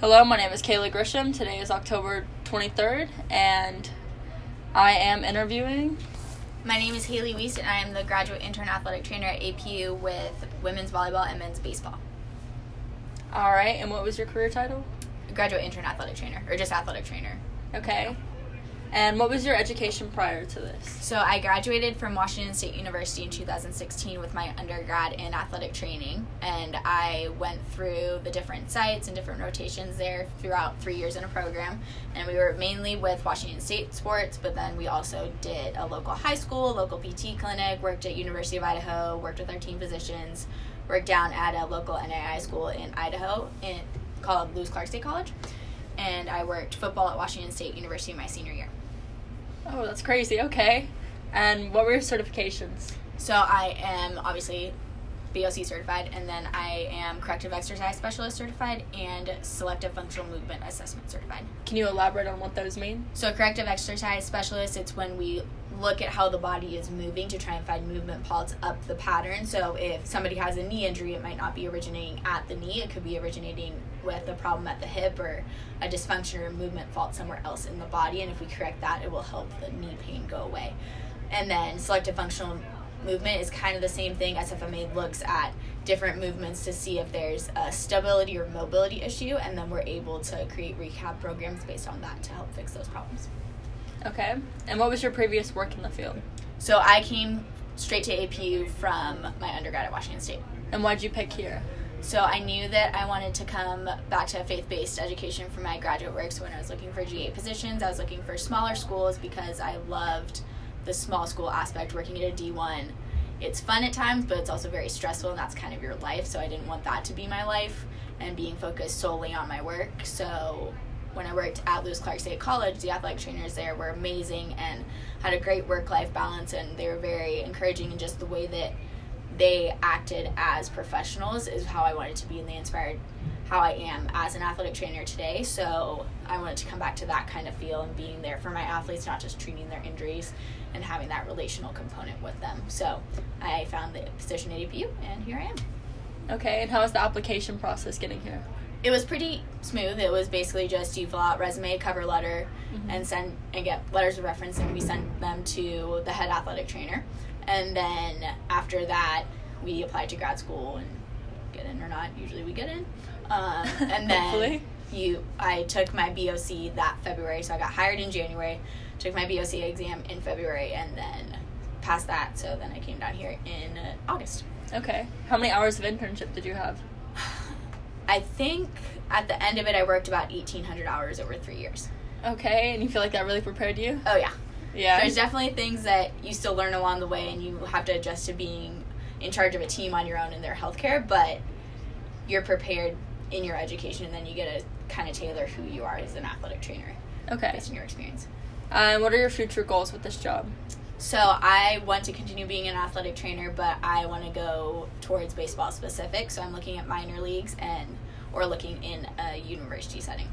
Hello, my name is Kayla Grisham. Today is October 23rd, and I am interviewing. My name is Haley Wiest, and I am the graduate intern athletic trainer at APU with women's volleyball and men's baseball. All right, and what was your career title? Graduate intern athletic trainer, or just athletic trainer. Okay. And what was your education prior to this? So I graduated from Washington State University in 2016 with my undergrad in athletic training, and I went through the different sites and different rotations there throughout three years in a program. And we were mainly with Washington State sports, but then we also did a local high school, local PT clinic, worked at University of Idaho, worked with our team physicians, worked down at a local NAIA school in Idaho, in called Lewis Clark State College, and I worked football at Washington State University my senior year. Oh, that's crazy. Okay. And what were your certifications? So I am obviously BOC certified, and then I am corrective exercise specialist certified and selective functional movement assessment certified. Can you elaborate on what those mean? So corrective exercise specialist, it's when we look at how the body is moving to try and find movement faults up the pattern. So if somebody has a knee injury, it might not be originating at the knee. It could be originating with a problem at the hip or a dysfunction or a movement fault somewhere else in the body. And if we correct that, it will help the knee pain go away. And then selective functional movement is kind of the same thing. SFMA looks at different movements to see if there's a stability or mobility issue, and then we're able to create rehab programs based on that to help fix those problems. Okay. And what was your previous work in the field? So I came straight to APU from my undergrad at Washington State. And why did you pick here? So I knew that I wanted to come back to a faith-based education for my graduate work. So when I was looking for GA positions, I was looking for smaller schools because I loved the small school aspect, working at a D1. It's fun at times, but it's also very stressful, and that's kind of your life. So I didn't want that to be my life and being focused solely on my work. So when I worked at Lewis Clark State College, the athletic trainers there were amazing and had a great work life balance, and they were very encouraging in just the way that they acted as professionals is how I wanted to be, and they inspired how I am as an athletic trainer today. So I wanted to come back to that kind of feel and being there for my athletes, not just treating their injuries and having that relational component with them. So I found the position at APU, and here I am. Okay. And how was the application process getting here? it was pretty smooth. It was basically just you fill out resume, cover letter, mm-hmm. and send and get letters of reference, and we sent them to the head athletic trainer. And then after that, we apply to grad school and get in or not. Usually we get in. Um, and then you, I took my BOC that February, so I got hired in January. Took my BOC exam in February, and then passed that. So then I came down here in August. Okay. How many hours of internship did you have? I think at the end of it, I worked about 1,800 hours over three years. Okay, and you feel like that really prepared you? Oh, yeah. Yeah. There's definitely things that you still learn along the way, and you have to adjust to being in charge of a team on your own in their healthcare, but you're prepared in your education, and then you get to kind of tailor who you are as an athletic trainer. Okay. Based on your experience. And um, what are your future goals with this job? So I want to continue being an athletic trainer, but I want to go towards baseball specific. So I'm looking at minor leagues and or looking in a university setting.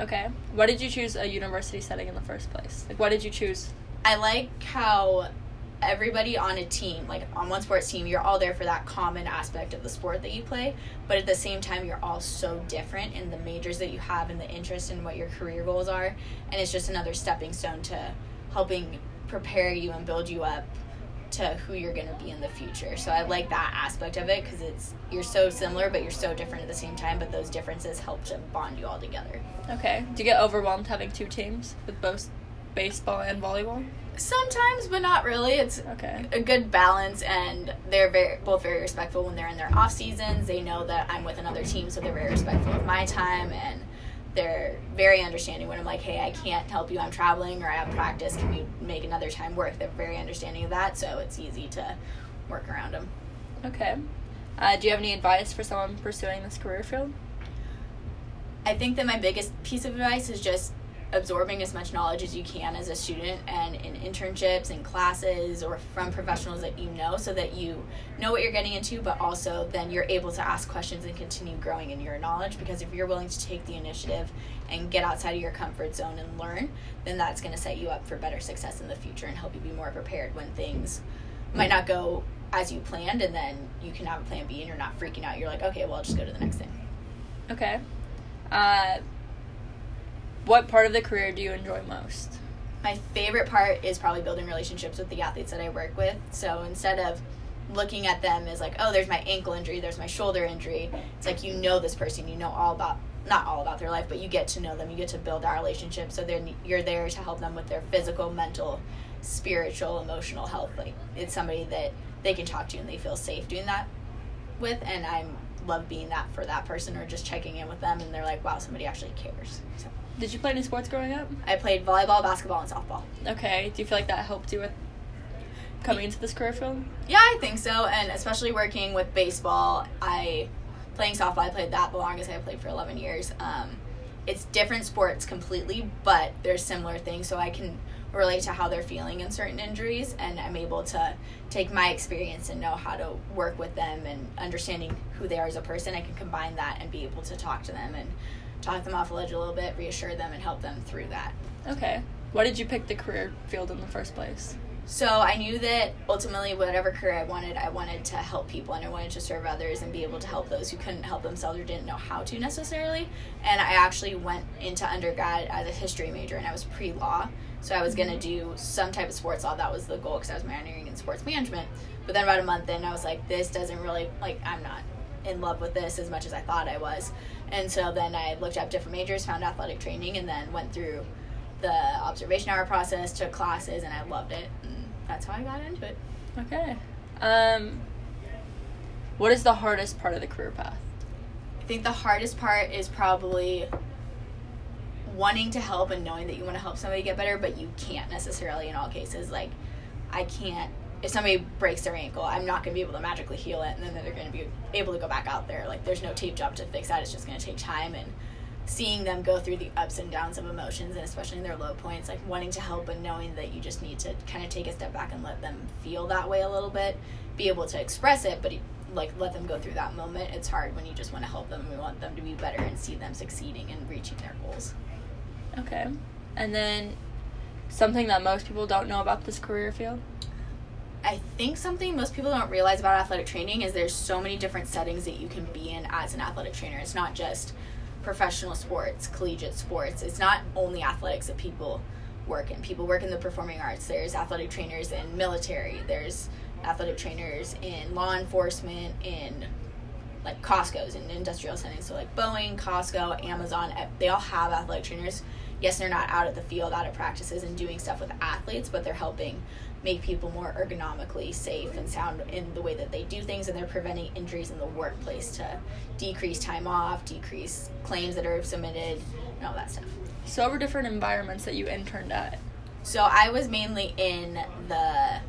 Okay. Why did you choose a university setting in the first place? Like, why did you choose? I like how everybody on a team, like on one sports team, you're all there for that common aspect of the sport that you play, but at the same time, you're all so different in the majors that you have and the interest in what your career goals are. And it's just another stepping stone to helping prepare you and build you up to who you're going to be in the future. So I like that aspect of it because it's you're so similar but you're so different at the same time. But those differences help to bond you all together. Okay. Do you get overwhelmed having two teams with both baseball and volleyball? Sometimes, but not really. It's okay. a good balance, and they're very both very respectful when they're in their off seasons. They know that I'm with another team, so they're very respectful of my time and they're very understanding when I'm like, hey, I can't help you, I'm traveling or I have practice. Can we make another time work? They're very understanding of that, so it's easy to work around them. Okay. Uh, do you have any advice for someone pursuing this career field? I think that my biggest piece of advice is just absorbing as much knowledge as you can as a student and in internships and classes or from professionals that you know so that you know what you're getting into but also then you're able to ask questions and continue growing in your knowledge. Because if you're willing to take the initiative and get outside of your comfort zone and learn then that's going to set you up for better success in the future and help you be more prepared when things might not go as you planned and then you can have a plan B and you're not freaking out. You're like okay well I'll just go to the next thing. Okay. Uh, what part of the career do you enjoy most? My favorite part is probably building relationships with the athletes that I work with. So instead of looking at them as like, oh, there's my ankle injury, there's my shoulder injury, it's like you know this person, you know all about not all about their life, but you get to know them, you get to build our relationship. So then you're there to help them with their physical, mental, spiritual, emotional health. Like it's somebody that they can talk to and they feel safe doing that with, and I love being that for that person or just checking in with them and they're like, wow, somebody actually cares. So. Did you play any sports growing up? I played volleyball, basketball, and softball. Okay. Do you feel like that helped you with coming into this career field? Yeah, I think so. And especially working with baseball, I playing softball. I played that the longest. I played for eleven years. Um, it's different sports completely, but there's similar things. So I can relate to how they're feeling in certain injuries, and I'm able to take my experience and know how to work with them and understanding who they are as a person. I can combine that and be able to talk to them and talk them off the ledge a little bit, reassure them, and help them through that. Okay. Why did you pick the career field in the first place? So I knew that ultimately, whatever career I wanted, I wanted to help people and I wanted to serve others and be able to help those who couldn't help themselves or didn't know how to necessarily. And I actually went into undergrad as a history major and I was pre law. So I was going to mm-hmm. do some type of sports law. That was the goal because I was minoring in sports management. But then about a month in, I was like, this doesn't really, like, I'm not in love with this as much as I thought I was. And so then I looked up different majors, found athletic training, and then went through the observation hour process, took classes, and I loved it. And that's how I got into it. Okay. Um, what is the hardest part of the career path? I think the hardest part is probably wanting to help and knowing that you want to help somebody get better, but you can't necessarily in all cases. Like, I can't if somebody breaks their ankle, I'm not going to be able to magically heal it, and then they're going to be able to go back out there. Like, there's no tape job to fix that. It's just going to take time and seeing them go through the ups and downs of emotions, and especially in their low points, like wanting to help and knowing that you just need to kind of take a step back and let them feel that way a little bit, be able to express it, but like let them go through that moment. It's hard when you just want to help them and we want them to be better and see them succeeding and reaching their goals. Okay. And then something that most people don't know about this career field? I think something most people don't realize about athletic training is there's so many different settings that you can be in as an athletic trainer. It's not just professional sports, collegiate sports. It's not only athletics that people work in. People work in the performing arts. There's athletic trainers in military. There's athletic trainers in law enforcement, in like Costco's in industrial settings. So like Boeing, Costco, Amazon, eh, they all have athletic trainers. Yes, they're not out at the field, out at practices and doing stuff with athletes, but they're helping make people more ergonomically safe and sound in the way that they do things and they're preventing injuries in the workplace to decrease time off decrease claims that are submitted and all that stuff. So what were different environments that you interned at. So i was mainly in the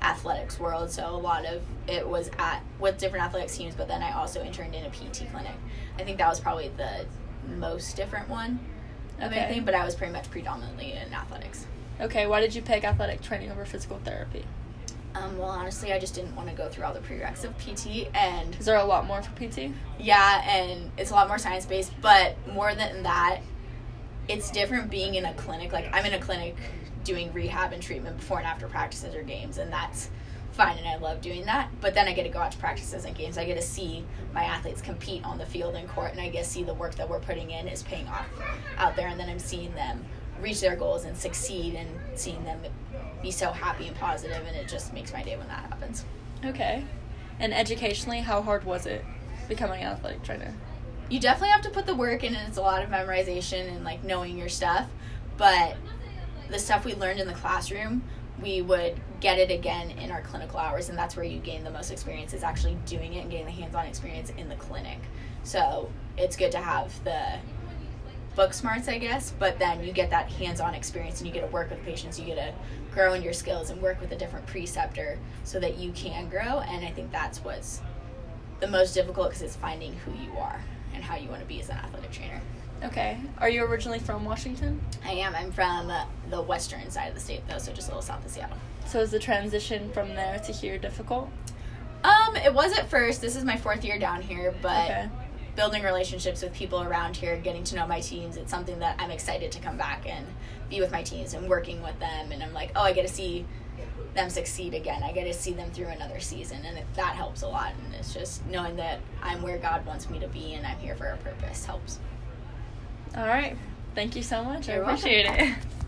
athletics world so a lot of it was at with different athletics teams but then i also interned in a pt clinic. I think that was probably the most different one of okay. anything but i was pretty much predominantly in athletics Okay, why did you pick athletic training over physical therapy? Um, well, honestly, I just didn't want to go through all the prereqs of PT, and is there a lot more for PT? Yeah, and it's a lot more science based, but more than that, it's different being in a clinic. Like I'm in a clinic doing rehab and treatment before and after practices or games, and that's fine, and I love doing that. But then I get to go out to practices and games. I get to see my athletes compete on the field and court, and I get to see the work that we're putting in is paying off out there, and then I'm seeing them reach their goals and succeed and seeing them be so happy and positive and it just makes my day when that happens. Okay. And educationally, how hard was it becoming an athletic trainer? You definitely have to put the work in and it's a lot of memorization and like knowing your stuff, but the stuff we learned in the classroom, we would get it again in our clinical hours and that's where you gain the most experience is actually doing it and getting the hands-on experience in the clinic. So, it's good to have the book smarts, I guess, but then you get that hands on experience and you get to work with patients, you get to grow in your skills and work with a different preceptor so that you can grow. And I think that's what's the most difficult because it's finding who you are and how you want to be as an athletic trainer. Okay. Are you originally from Washington? I am. I'm from the western side of the state, though, so just a little south of Seattle. So is the transition from there to here difficult? Um, it was at first. This is my fourth year down here, but okay building relationships with people around here, getting to know my teams. It's something that I'm excited to come back and be with my teams and working with them. And I'm like, oh, I get to see them succeed again. I get to see them through another season, and it, that helps a lot. And it's just knowing that I'm where God wants me to be and I'm here for a purpose helps. All right. Thank you so much. You're I appreciate welcome. it.